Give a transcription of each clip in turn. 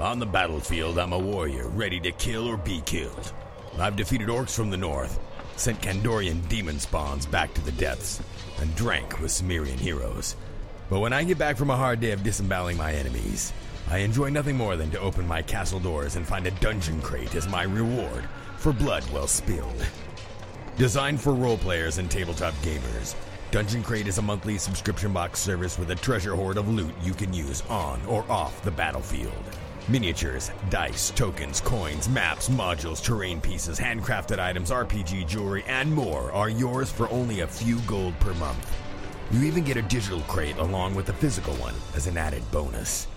On the battlefield, I'm a warrior, ready to kill or be killed. I've defeated orcs from the north, sent Kandorian demon spawns back to the depths, and drank with Cimmerian heroes. But when I get back from a hard day of disemboweling my enemies, I enjoy nothing more than to open my castle doors and find a dungeon crate as my reward for blood well spilled. Designed for role players and tabletop gamers, Dungeon Crate is a monthly subscription box service with a treasure hoard of loot you can use on or off the battlefield. Miniatures, dice, tokens, coins, maps, modules, terrain pieces, handcrafted items, RPG jewelry, and more are yours for only a few gold per month. You even get a digital crate along with a physical one as an added bonus.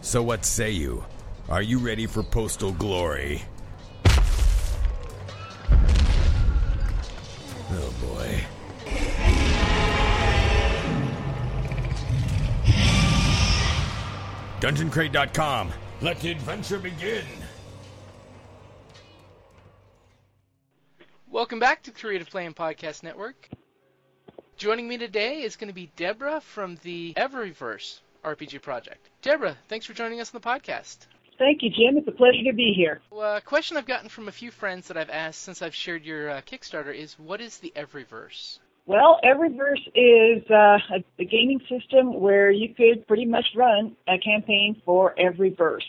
So, what say you? Are you ready for postal glory? Oh boy. DungeonCrate.com. Let the adventure begin. Welcome back to Creative Play and Podcast Network. Joining me today is going to be Deborah from the Everyverse RPG project. Deborah, thanks for joining us on the podcast. Thank you, Jim. It's a pleasure to be here. Well, a question I've gotten from a few friends that I've asked since I've shared your uh, Kickstarter is what is the Everyverse? Well, Everyverse is uh, a, gaming system where you could pretty much run a campaign for every verse.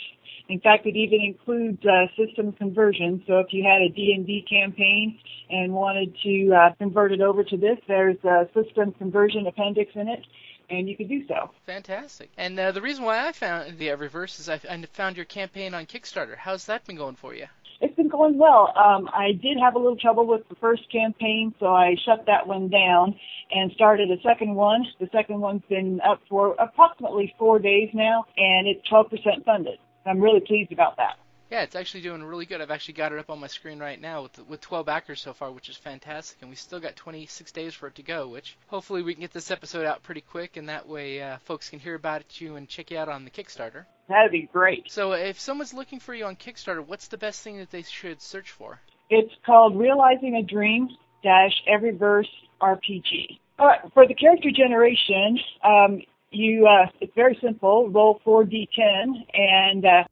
In fact, it even includes uh, system conversion. So if you had a D&D campaign and wanted to uh, convert it over to this, there's a system conversion appendix in it, and you could do so. Fantastic. And uh, the reason why I found the Everyverse is I found your campaign on Kickstarter. How's that been going for you? It's been going well. Um, I did have a little trouble with the first campaign, so I shut that one down and started a second one. The second one's been up for approximately four days now, and it's 12% funded. I'm really pleased about that. Yeah, it's actually doing really good. I've actually got it up on my screen right now with with 12 backers so far, which is fantastic. And we still got 26 days for it to go, which hopefully we can get this episode out pretty quick, and that way uh, folks can hear about you and check you out on the Kickstarter. That'd be great. So if someone's looking for you on Kickstarter, what's the best thing that they should search for? It's called Realizing a Dream dash Everyverse RPG. All right, for the character generation, um, you uh, it's very simple. Roll 4d10 and uh,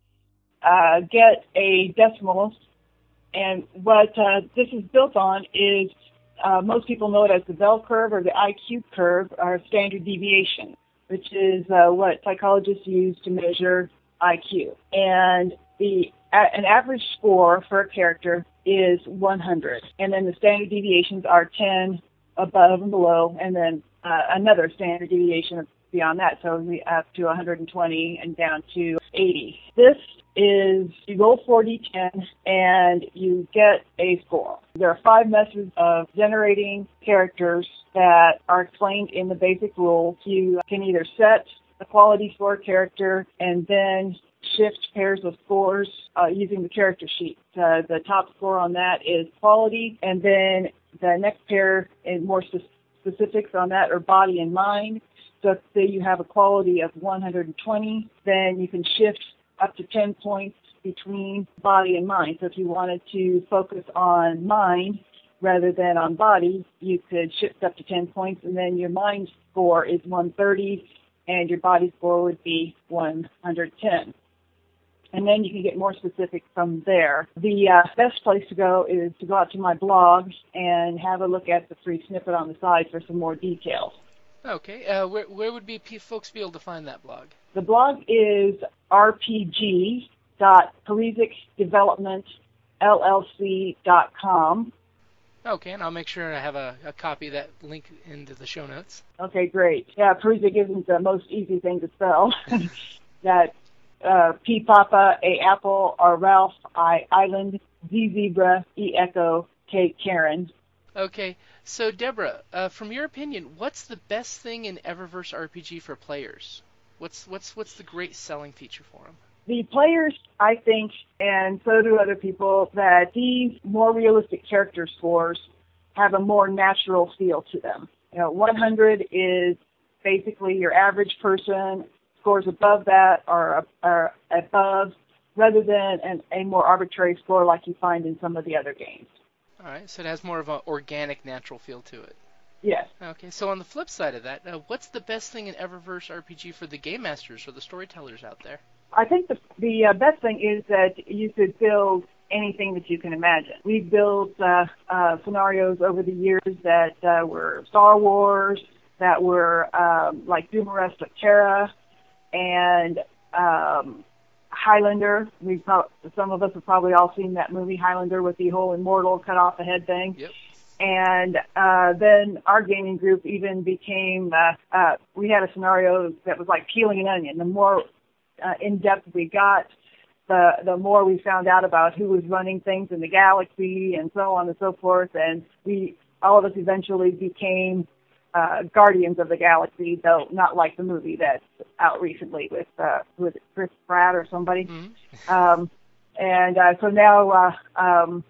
uh, get a decimal. And what uh, this is built on is uh, most people know it as the bell curve or the IQ curve or standard deviation, which is uh, what psychologists use to measure IQ. And the an average score for a character is 100, and then the standard deviations are 10 above and below, and then uh, another standard deviation beyond that, so up to 120 and down to 80. This is you roll 4d10 and you get a score. There are five methods of generating characters that are explained in the basic rules. You can either set a quality score character and then shift pairs of scores uh, using the character sheet. Uh, the top score on that is quality, and then the next pair and more specifics on that are body and mind. So say you have a quality of 120, then you can shift up to 10 points between body and mind. So if you wanted to focus on mind rather than on body, you could shift up to 10 points and then your mind score is 130 and your body score would be 110. and then you can get more specific from there. The uh, best place to go is to go out to my blog and have a look at the free snippet on the side for some more details. Okay, uh, where where would be p- folks be able to find that blog? The blog is rpg.parizek Okay, and I'll make sure I have a, a copy of that link into the show notes. Okay, great. Yeah, Parizek isn't the most easy thing to spell. that uh, P Papa, A Apple, R Ralph, I Island, Z Zebra, E Echo, K Karen. Okay, so Deborah, uh, from your opinion, what's the best thing in Everyverse RPG for players? What's what's what's the great selling feature for them? The players, I think, and so do other people, that these more realistic character scores have a more natural feel to them. You know, 100 is basically your average person. Scores above that are, are above, rather than an, a more arbitrary score like you find in some of the other games. All right, so it has more of an organic, natural feel to it. Yes. Okay, so on the flip side of that, uh, what's the best thing in Everyverse RPG for the game masters or the storytellers out there? I think the the uh, best thing is that you could build anything that you can imagine. We've built uh, uh, scenarios over the years that uh, were Star Wars, that were um, like Doom Arrest Terra, and um, Highlander. We've some of us have probably all seen that movie Highlander with the whole immortal cut off the head thing. Yep. And uh, then our gaming group even became. Uh, uh, we had a scenario that was like peeling an onion. The more uh, in depth we got, the the more we found out about who was running things in the galaxy and so on and so forth. And we all of us eventually became uh, Guardians of the Galaxy, though not like the movie that's out recently with uh, with Chris Pratt or somebody. Mm-hmm. Um, and uh, so now uh, um,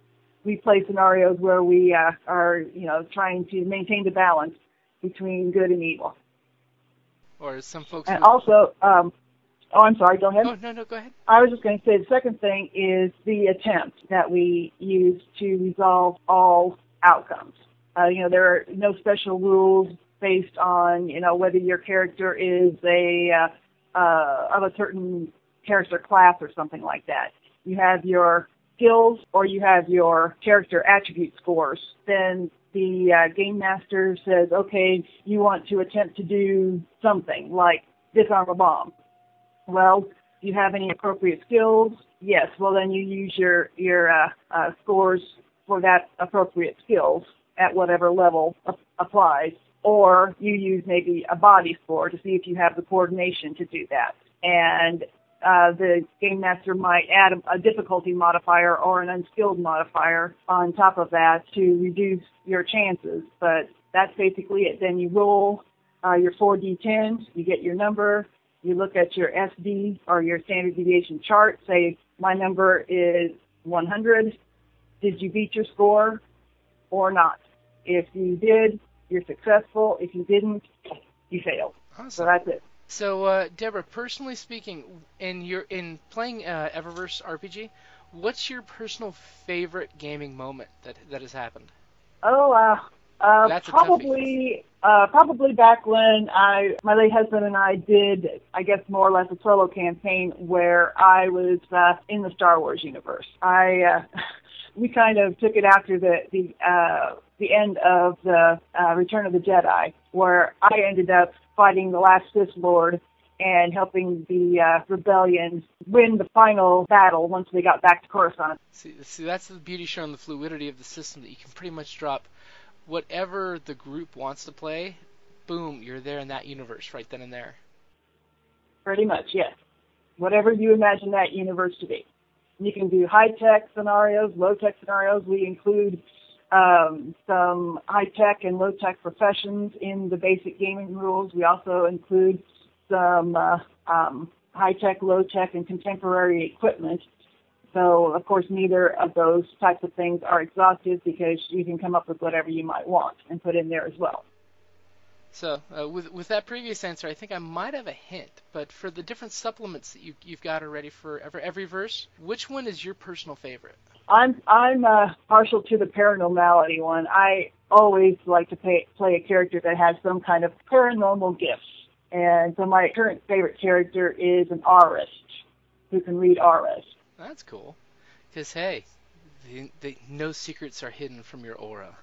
we play scenarios where we uh, are, you know, trying to maintain the balance between good and evil. Or some folks. And would- also, um, oh, I'm sorry. Go ahead. Oh no, no, go ahead. I was just going to say the second thing is the attempt that we use to resolve all outcomes. Uh, you know, there are no special rules based on, you know, whether your character is a, uh, uh, of a certain character class or something like that. You have your skills or you have your character attribute scores. Then the uh, game master says, okay, you want to attempt to do something like disarm a bomb. Well, do you have any appropriate skills? Yes. Well, then you use your your uh, uh, scores for that appropriate skills at whatever level applies, or you use maybe a body score to see if you have the coordination to do that. And uh, the game master might add a, a difficulty modifier or an unskilled modifier on top of that to reduce your chances. But that's basically it. Then you roll uh, your 4d10, you get your number, you look at your SD or your standard deviation chart, say my number is 100. Did you beat your score or not? If you did, you're successful. If you didn't, you failed. So that's it. So, uh, Deborah, personally speaking, in your in playing uh, Everyverse RPG, what's your personal favorite gaming moment that that has happened? Oh, uh, uh, probably, uh, probably back when I, my late husband and I did, I guess more or less a solo campaign where I was, uh, in the Star Wars universe. I, uh, we kind of took it after the, the, uh, the end of the, uh, Return of the Jedi, where I ended up fighting the last Sith Lord and helping the, uh, rebellion win the final battle once they got back to Coruscant. See, see, that's the beauty showing the fluidity of the system that you can pretty much drop whatever the group wants to play. Boom, you're there in that universe right then and there. Pretty much, yes. Whatever you imagine that universe to be. You can do high tech scenarios, low tech scenarios. We include um, some high tech and low tech professions in the basic gaming rules. We also include some uh, um, high tech, low tech, and contemporary equipment. So, of course, neither of those types of things are exhaustive because you can come up with whatever you might want and put in there as well. So, uh, with with that previous answer, I think I might have a hint. But for the different supplements that you you've got already for every, every verse, which one is your personal favorite? I'm I'm uh, partial to the paranormality one. I always like to pay, play a character that has some kind of paranormal gifts, and so my current favorite character is an aurist. who can read auras. That's cool. Because hey, the, the, no secrets are hidden from your aura.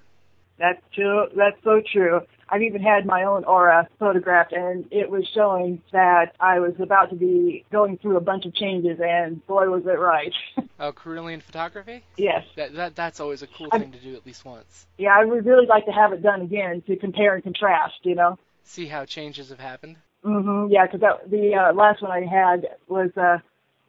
That's true. That's so true. I've even had my own aura photographed, and it was showing that I was about to be going through a bunch of changes, and boy, was it right. oh, Kirlian photography? Yes. That, that that's always a cool I'm, thing to do at least once. Yeah, I would really like to have it done again to compare and contrast. You know. See how changes have happened. Mm-hmm, Yeah, because the uh, last one I had was uh,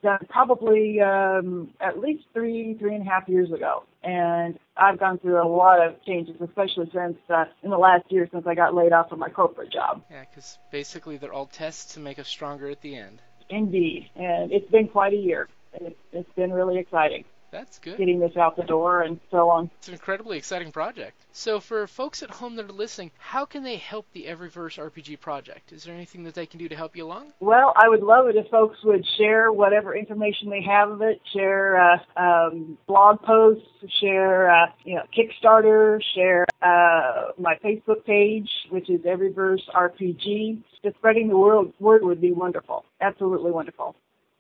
done probably um, at least three, three and a half years ago. And I've gone through a lot of changes, especially since uh, in the last year since I got laid off from my corporate job. Yeah, because basically they're all tests to make us stronger at the end. Indeed, and it's been quite a year. It, it's been really exciting. That's good. Getting this out the door and so on. It's an incredibly exciting project. So, for folks at home that are listening, how can they help the Everyverse RPG project? Is there anything that they can do to help you along? Well, I would love it if folks would share whatever information they have of it, share uh, um, blog posts, share uh, you know Kickstarter, share uh, my Facebook page, which is Everyverse RPG. Just spreading the word, word would be wonderful. Absolutely wonderful.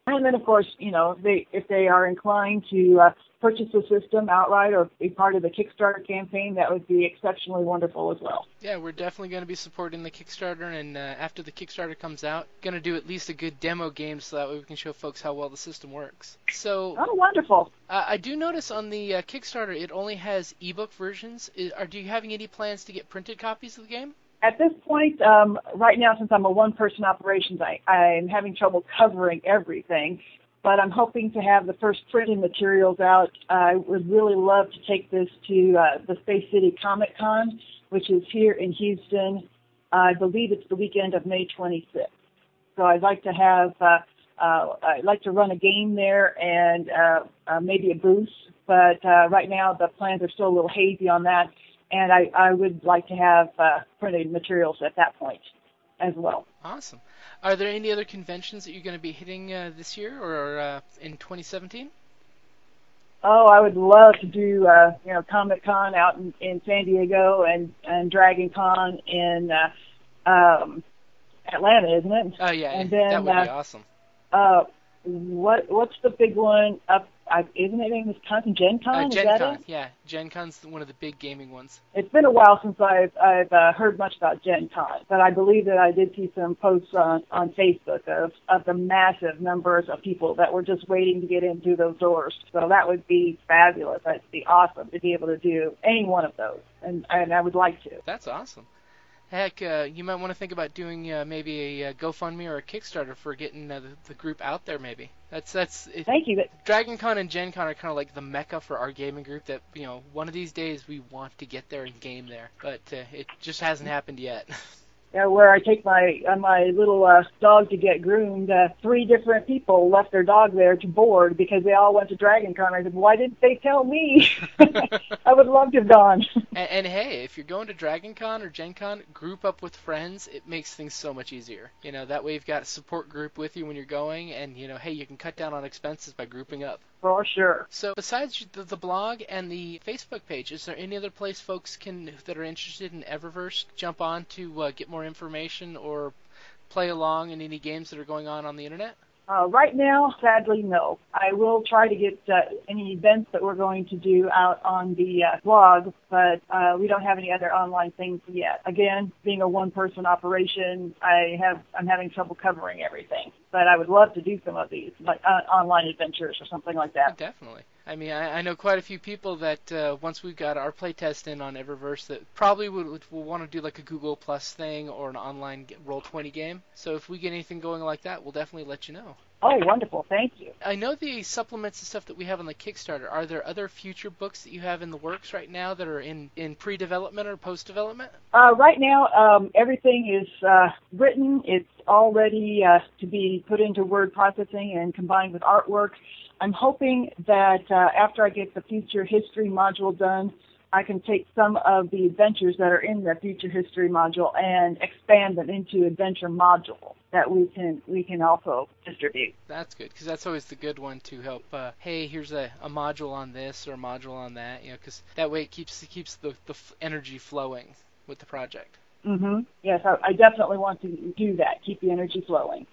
And then, of course, you know, if they if they are inclined to uh, purchase the system outright or be part of the Kickstarter campaign, that would be exceptionally wonderful as well. Yeah, we're definitely going to be supporting the Kickstarter, and uh, after the Kickstarter comes out, going to do at least a good demo game so that way we can show folks how well the system works. So, oh, wonderful! Uh, I do notice on the uh, Kickstarter it only has ebook versions. Is, are do you having any plans to get printed copies of the game? At this point, um, right now, since I'm a one-person operation, I, I'm having trouble covering everything. But I'm hoping to have the first printed materials out. I would really love to take this to uh, the Space City Comic Con, which is here in Houston. I believe it's the weekend of May 26th. So I'd like to have, uh, uh, I'd like to run a game there and uh, uh, maybe a booth. But uh, right now, the plans are still a little hazy on that and I, I would like to have uh, printed materials at that point as well. Awesome. Are there any other conventions that you're going to be hitting uh, this year or uh, in 2017? Oh, I would love to do uh, you know Comic Con out in, in San Diego and and Dragon Con in uh, um, Atlanta, isn't it? Oh yeah, and then, that would uh, be awesome. Uh, what what's the big one up I, isn't it in Wisconsin? Gen Con? Uh, Gen is that Con, it? yeah. Gen Con's one of the big gaming ones. It's been a while since I've I've uh, heard much about Gen Con, but I believe that I did see some posts on on Facebook of of the massive numbers of people that were just waiting to get in through those doors. So that would be fabulous. That'd be awesome to be able to do any one of those, and and I would like to. That's awesome. Heck, uh, you might want to think about doing uh, maybe a uh, GoFundMe or a Kickstarter for getting uh, the, the group out there. Maybe that's that's. It, Thank you. Dragon Con and Gen Con are kind of like the mecca for our gaming group. That you know, one of these days we want to get there and game there, but uh, it just hasn't happened yet. uh, where I take my uh, my little uh, dog to get groomed. Uh, three different people left their dog there to board because they all went to Dragon Con. I said, "Why didn't they tell me? I would love to have gone." and, and hey, if you're going to Dragon Con or Gen Con, group up with friends. It makes things so much easier. You know, that way you've got a support group with you when you're going, and you know, hey, you can cut down on expenses by grouping up. For sure. So besides the, the blog and the Facebook page, is there any other place folks can that are interested in Everyverse jump on to uh, get more information or play along in any games that are going on on the internet? Uh, right now, sadly, no. I will try to get uh, any events that we're going to do out on the uh, blog, but uh, we don't have any other online things yet. Again, being a one-person operation, I have I'm having trouble covering everything. But I would love to do some of these, like uh, online adventures or something like that. Definitely. I mean, I, I know quite a few people that uh, once we've got our playtest in on Everyverse that probably would, would, will want to do like a Google Plus thing or an online Roll Twenty game. So if we get anything going like that, we'll definitely let you know. Oh, wonderful! Thank you. I know the supplements and stuff that we have on the Kickstarter. Are there other future books that you have in the works right now that are in in pre-development or post-development? Uh, right now, um, everything is uh, written. It's all ready uh, to be put into word processing and combined with artwork. I'm hoping that uh, after I get the future history module done, I can take some of the adventures that are in the future history module and expand them into adventure module that we can we can also distribute. That's good because that's always the good one to help. Uh, hey, here's a, a module on this or a module on that, you know, because that way it keeps it keeps the the f- energy flowing with the project. Mm-hmm. Yes, I, I definitely want to do that. Keep the energy flowing.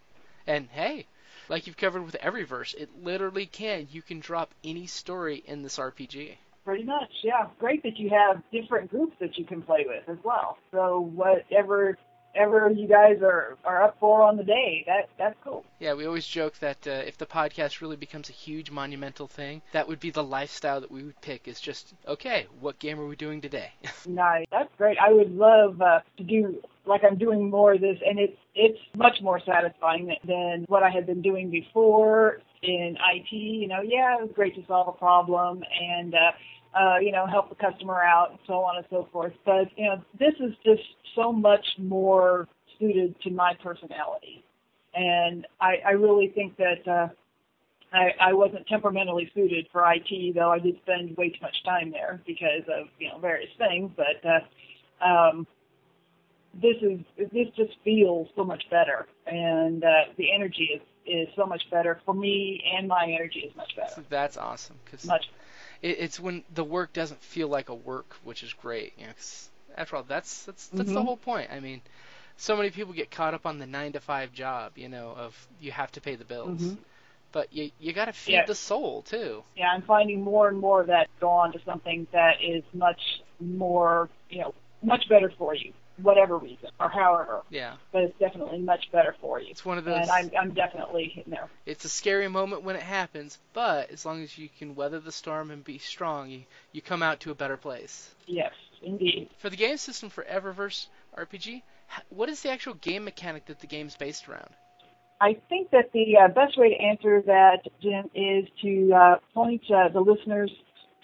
And hey, like you've covered with Everyverse, it literally can. You can drop any story in this RPG. Pretty much, yeah. Great that you have different groups that you can play with as well. So whatever ever you guys are are up for on the day. That that's cool. Yeah, we always joke that uh, if the podcast really becomes a huge monumental thing, that would be the lifestyle that we would pick. Is just okay. What game are we doing today? nice. That's great. I would love uh, to do like I'm doing more of this, and it's it's much more satisfying than what I had been doing before in IT. You know, yeah, it was great to solve a problem and. uh uh, you know, help the customer out and so on and so forth. But, you know, this is just so much more suited to my personality. And I, I really think that uh, I, I wasn't temperamentally suited for IT, though I did spend way too much time there because of, you know, various things. But uh, um, this is this just feels so much better, and uh, the energy is is so much better for me, and my energy is much better. That's awesome. Cause much it, it's when the work doesn't feel like a work, which is great. You know, after all, that's that's that's mm-hmm. the whole point. I mean, so many people get caught up on the nine to five job, you know, of you have to pay the bills. Mm-hmm. But you you got to feed yeah. the soul too. Yeah, I'm finding more and more of that go on to something that is much more, you know, much better for you whatever reason or however. Yeah. But it's definitely much better for you. It's one of those. And I'm I'm definitely hitting there. It's a scary moment when it happens, but as long as you can weather the storm and be strong, you you come out to a better place. Yes, indeed. For the game system for Everyverse RPG, what is the actual game mechanic that the game's based around? I think that the uh, best way to answer that, Jim, is to uh, point uh, the listeners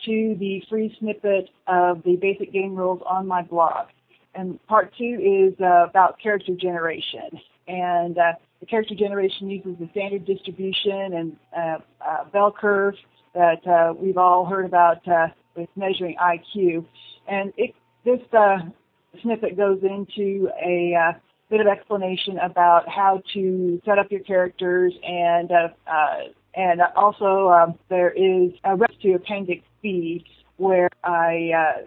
to the free snippet of the basic game rules on my blog and part two is uh, about character generation. And uh, the character generation uses the standard distribution and uh, uh bell curve that uh, we've all heard about uh, with measuring IQ. And it, this snippet goes into a bit of explanation about how to set up your characters and and also um, there is a reference to Appendix B where I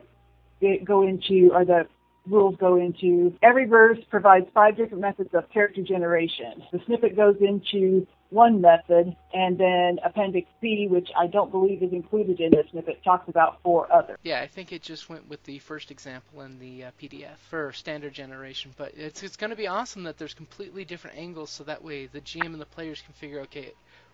go into or the rules go into. Every verse provides five different methods of character generation. The snippet goes into one method, and then Appendix B, which I don't believe is included in the snippet, talks about four others. Yeah, I think it just went with the first example in the uh, PDF for standard generation. But it's it's going to be awesome that there's completely different angles, so that way the GM and the players can figure, okay,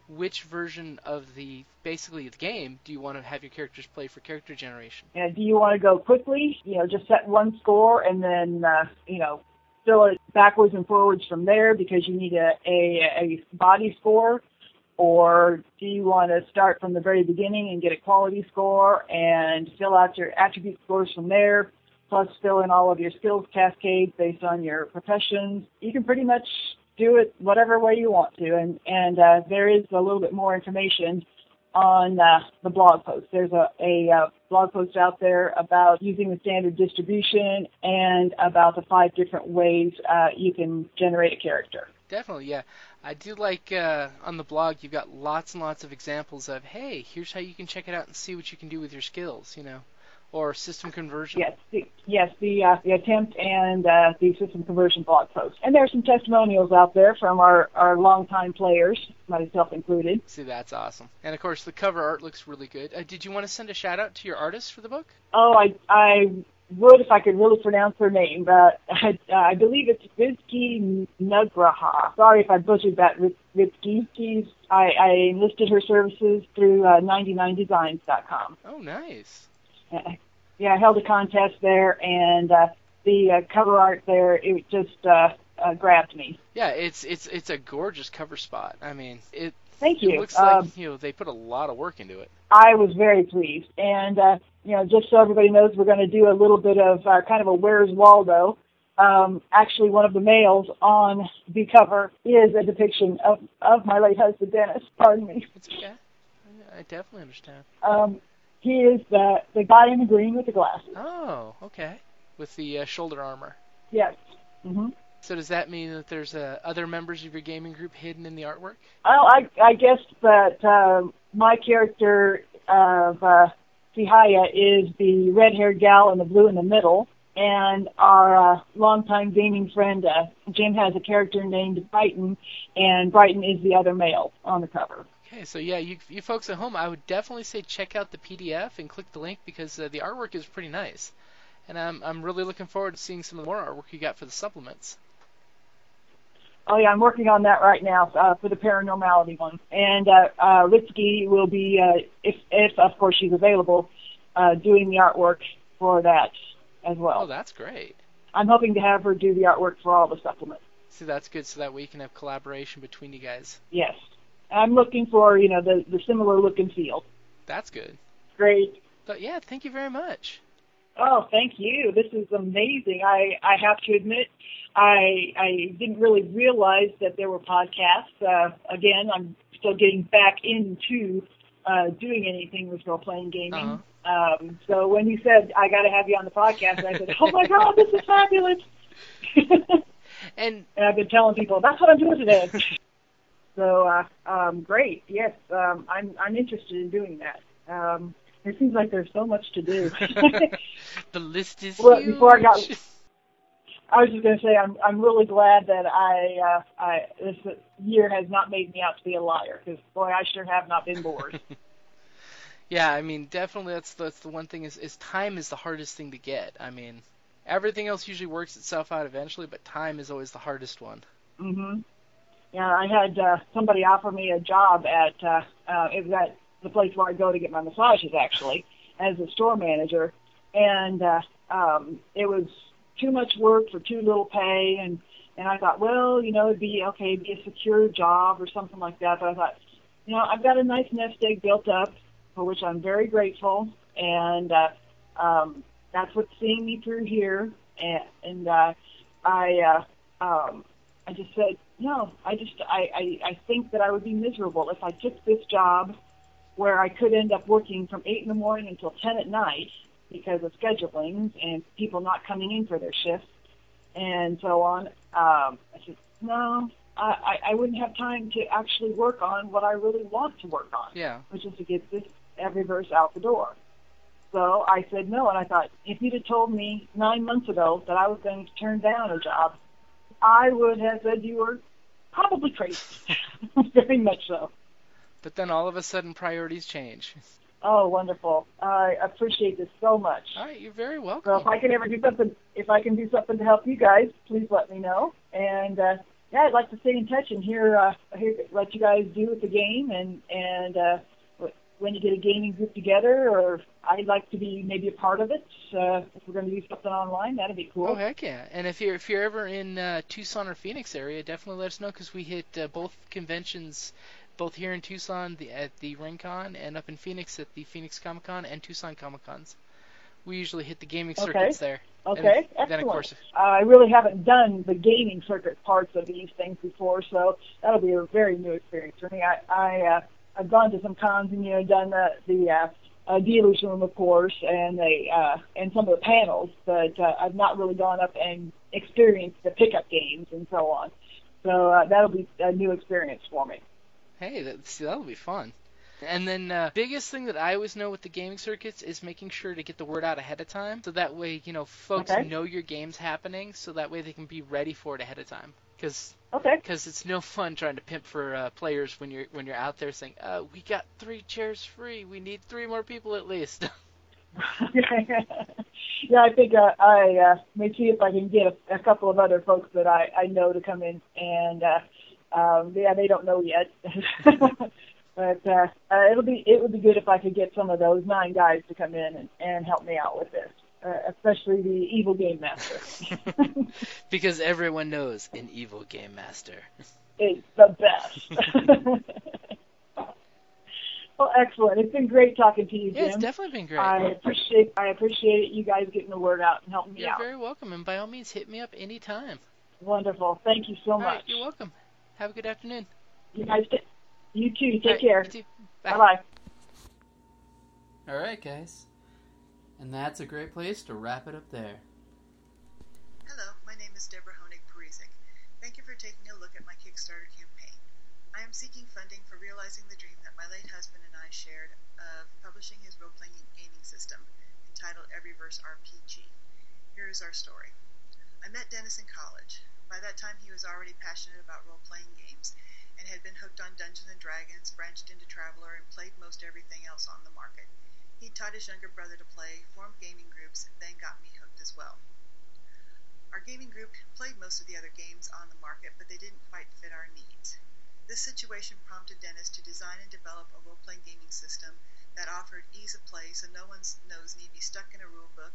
which version of the basically the game do you want to have your characters play for character generation? Yeah, do you want to go quickly? You know, just set one score and then uh, you know fill it backwards and forwards from there because you need a, a a body score, or do you want to start from the very beginning and get a quality score and fill out your attribute scores from there? Plus, fill in all of your skills cascades based on your professions. You can pretty much do it whatever way you want to. And and uh, there is a little bit more information on uh, the blog post. There's a, a uh, blog post out there about using the standard distribution and about the five different ways uh, you can generate a character. Definitely, yeah. I do like uh, on the blog you've got lots and lots of examples of hey, here's how you can check it out and see what you can do with your skills. You know or system conversion? Yes, the, yes, the uh, the attempt and uh, the system conversion blog post. And there are some testimonials out there from our our longtime players, myself included. See, that's awesome. And of course, the cover art looks really good. Uh, did you want to send a shout out to your artist for the book? Oh, I I would if I could really pronounce her name, but I, uh, I believe it's Vitsky Nugraha. Sorry if I butchered that, Vitsky. She's, I, I enlisted her services through uh, 99designs.com. Oh, nice. Uh, yeah, I held a contest there, and uh, the uh, cover art there it just uh, uh, grabbed me. Yeah, it's it's it's a gorgeous cover spot. I mean, it. Thank you. It looks like um, you know they put a lot of work into it. I was very pleased, and uh, you know, just so everybody knows, we're going to do a little bit of uh, kind of a Where's Waldo. Um, actually, one of the males on the cover is a depiction of of my late husband Dennis. Pardon me. It's okay. I definitely understand. Um, he is the the guy in the green with the glasses. Oh, okay. With the uh, shoulder armor. Yes. hmm So does that mean that there's uh, other members of your gaming group hidden in the artwork? Well, I I guess that uh, my character of uh, Sihaya is the red-haired gal in the blue in the middle, and our uh, longtime gaming friend uh, Jim has a character named Brighton, and Brighton is the other male on the cover. Okay, so yeah, you, you folks at home, I would definitely say check out the PDF and click the link because uh, the artwork is pretty nice, and I'm I'm really looking forward to seeing some of the more artwork you got for the supplements. Oh yeah, I'm working on that right now uh, for the paranormality one, and uh, uh, Ritsky will be, uh, if if of course she's available, uh, doing the artwork for that as well. Oh, that's great. I'm hoping to have her do the artwork for all the supplements. See, that's good, so that way you can have collaboration between you guys. Yes, I'm looking for you know the the similar look and feel. That's good. Great. But yeah, thank you very much. Oh, thank you. This is amazing. I I have to admit, I I didn't really realize that there were podcasts. Uh, again, I'm still getting back into uh, doing anything with role playing gaming. Uh-huh. Um, so when you said I got to have you on the podcast, I said, "Oh my God, this is fabulous!" And and I've been telling people that's what I'm doing today. so uh, um, great, yes, um, I'm I'm interested in doing that. Um, it seems like there's so much to do. the list is Well, huge. before I got- I was just going to say I'm I'm really glad that I uh, I this year has not made me out to be a liar because boy I sure have not been bored. Yeah, I mean, definitely that's that's the one thing is is time is the hardest thing to get. I mean, everything else usually works itself out eventually, but time is always the hardest one. Yeah, I had uh, somebody offer me a job at uh, uh, it was at the place where I go to get my massages actually as a store manager, and uh, um, it was too much work for too little pay, and and I thought, well, you know, it'd be okay, it'd be a secure job or something like that. But I thought, you know, I've got a nice nest egg built up, for which I'm very grateful, and uh, um, that's what's seeing me through here. And, and uh, I, uh, um, I just said, no, I just, I, I, I think that I would be miserable if I took this job where I could end up working from eight in the morning until ten at night because of schedulings and people not coming in for their shifts and so on. Um, I said, no, I, I I wouldn't have time to actually work on what I really want to work on, Yeah. which is to get this every verse out the door. So I said no, and I thought if you'd have told me nine months ago that I was going to turn down a job, I would have said you were probably crazy. Very much so. But then all of a sudden priorities change. Oh, wonderful! I appreciate this so much. All right, you're very So welcome. if I can ever do something, if I can do something to help you guys, please let me know. And uh, yeah, I'd like to stay in touch and hear, uh, hear what you guys do with the game, and and uh, when you get a gaming group together, or I'd like to be maybe a part of it. Uh, if we're going to do something online, that'd be cool. Oh heck yeah! And if you're if you're ever in uh, Tucson or Phoenix area, definitely let us know because we hit uh, both conventions, both here in Tucson the, at the RingCon and up in Phoenix at the Phoenix Comic Con and Tucson Comic Cons. We usually hit the gaming Okay. circuits there. Okay, And excellent. course, I really haven't done the gaming circuit parts of these things before, so that'll be a very new experience for me. I, I uh, I've gone to some cons and you know done the the uh, uh, dealers room, of course, and the uh, and some of the panels, but uh, I've not really gone up and experienced the pickup games and so on. So uh, that'll be a new experience for me. hey, that, see, that'll be fun. And then uh, biggest thing that I always know with the gaming circuits is making sure to get the word out ahead of time, so that way you know folks Okay. know your game's happening, so that way they can be ready for it ahead of time. Because Okay. because it's no fun trying to pimp for uh, players when you're when you're out there saying, uh, "We got three chairs free. We need three more people at least." yeah, I think uh, I uh, may see if I can get a, a couple of other folks that I, I know to come in, and uh, um, yeah, they don't know yet, but uh, uh, it'll be it would be good if I could get some of those nine guys to come in and, and help me out with this, Uh, especially the evil game master. because everyone knows an evil game master. is the best. well, excellent. It's been great talking to you, Jim. Yeah, it's definitely been great. I appreciate I appreciate it. you guys getting the word out and helping me out. You're very welcome, and by all means, hit me up anytime. Wonderful. Thank you so All much. right, you're welcome. Have a good afternoon. You guys, t- you too. Take All right, care. you too. Bye. Bye bye. All right, guys. And that's a great place to wrap it up there. Hello, my name is Deborah Honig Parizek. Thank you for taking a look at my Kickstarter campaign. I am seeking funding for realizing the dream that my late husband and I shared of publishing his role-playing gaming system entitled Everyverse RPG. Here is our story. I met Dennis in college. By that time, he was already passionate about role playing games and had been hooked on Dungeons and Dragons, branched into Traveller, and played most everything else on the market. He taught his younger brother to play, formed gaming groups, and then got me hooked as well. Our gaming group played most of the other games on the market, but they didn't quite fit our needs. This situation prompted Dennis to design and develop a role playing gaming system that offered ease of play so no one's nose need be stuck in a rule book,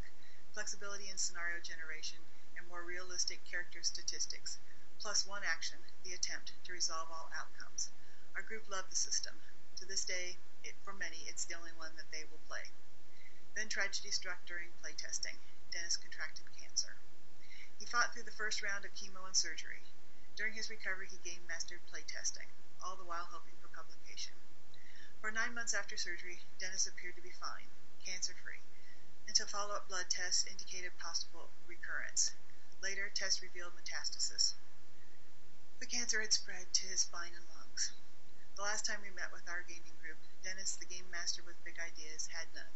flexibility in scenario generation, and more realistic character statistics, plus one action, the attempt to resolve all outcomes. Our group loved the system. To this day, it, for many, it's the only one that they will play. Then tragedy struck during playtesting. Dennis contracted cancer. He fought through the first round of chemo and surgery. During his recovery, he gained mastered playtesting, all the while hoping for publication. For nine months after surgery, Dennis appeared to be fine, cancer free, until follow up blood tests indicated possible recurrence. Later, tests revealed metastasis. The cancer had spread to his spine and. The last time we met with our gaming group, Dennis, the game master with big ideas, had none.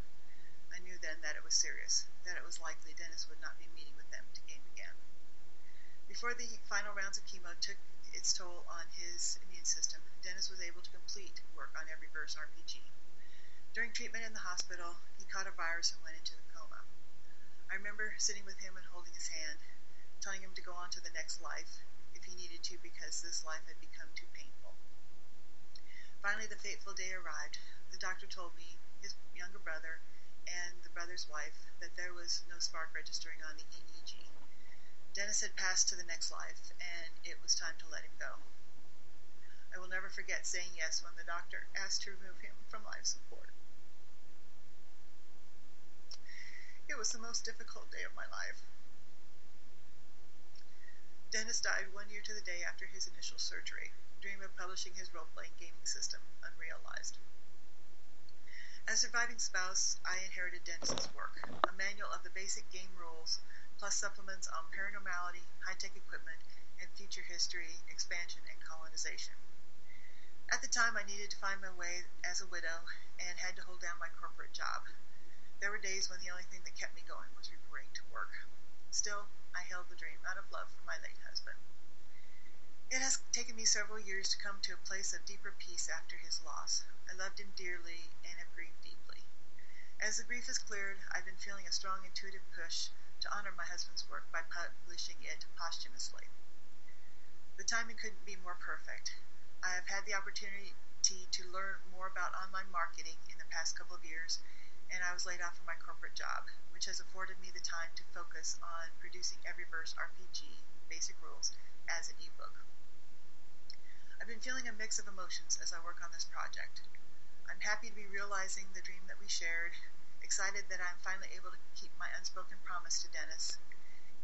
I knew then that it was serious, that it was likely Dennis would not be meeting with them to game again. Before the final rounds of chemo took its toll on his immune system, Dennis was able to complete work on Every Verse RPG. During treatment in the hospital, he caught a virus and went into a coma. I remember sitting with him and holding his hand, telling him to go on to the next life if he needed to because this life had become too painful. Finally, the fateful day arrived. The doctor told me, his younger brother, and the brother's wife that there was no spark registering on the EEG. Dennis had passed to the next life, and it was time to let him go. I will never forget saying yes when the doctor asked to remove him from life support. It was the most difficult day of my life. Dennis died one year to the day after his initial surgery, dream of publishing his role playing gaming system unrealized. As surviving spouse, I inherited Dennis's work, a manual of the basic game rules, plus supplements on paranormality, high-tech equipment, and future history, expansion, and colonization. At the time, I needed to find my way as a widow and had to hold down my corporate job. There were days when the only thing that kept me going was reporting to work. Still, I held the dream out of love for my late husband. It has taken me several years to come to a place of deeper peace after his loss. I loved him dearly and have grieved deeply. As the grief has cleared, I've been feeling a strong intuitive push to honor my husband's work by publishing it posthumously. The timing couldn't be more perfect. I have had the opportunity to learn more about online marketing in the past couple of years, and I was laid off from my corporate job, which has afforded me the time to focus on producing Everyverse RPG basic rules as an ebook. Been feeling a mix of emotions as I work on this project. I'm happy to be realizing the dream that we shared, excited that I'm finally able to keep my unspoken promise to Dennis,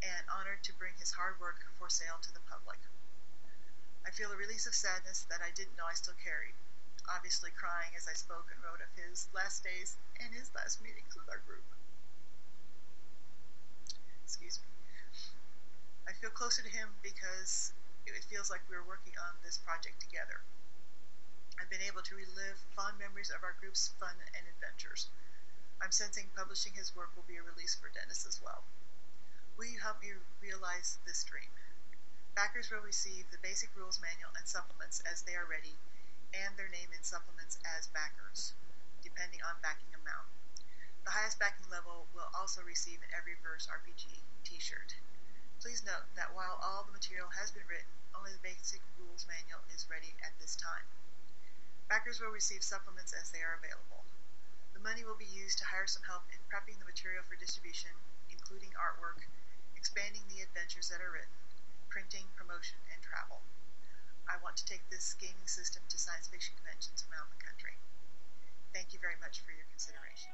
and honored to bring his hard work for sale to the public. I feel a release of sadness that I didn't know I still carried, obviously crying as I spoke and wrote of his last days and his last meetings with our group. Excuse me. I feel closer to him because it feels like we're working on this project together. I've been able to relive fond memories of our group's fun and adventures. I'm sensing publishing his work will be a release for Dennis as well. Will you help me realize this dream? Backers will receive the basic rules manual and supplements as they are ready, and their name in supplements as backers, depending on backing amount. The highest backing level will also receive an Every Verse RPG t-shirt. Please note that while all the material has been written, only the basic rules manual is ready at this time. Backers will receive supplements as they are available. The money will be used to hire some help in prepping the material for distribution, including artwork, expanding the adventures that are written, printing, promotion, and travel. I want to take this gaming system to science fiction conventions around the country. Thank you very much for your consideration.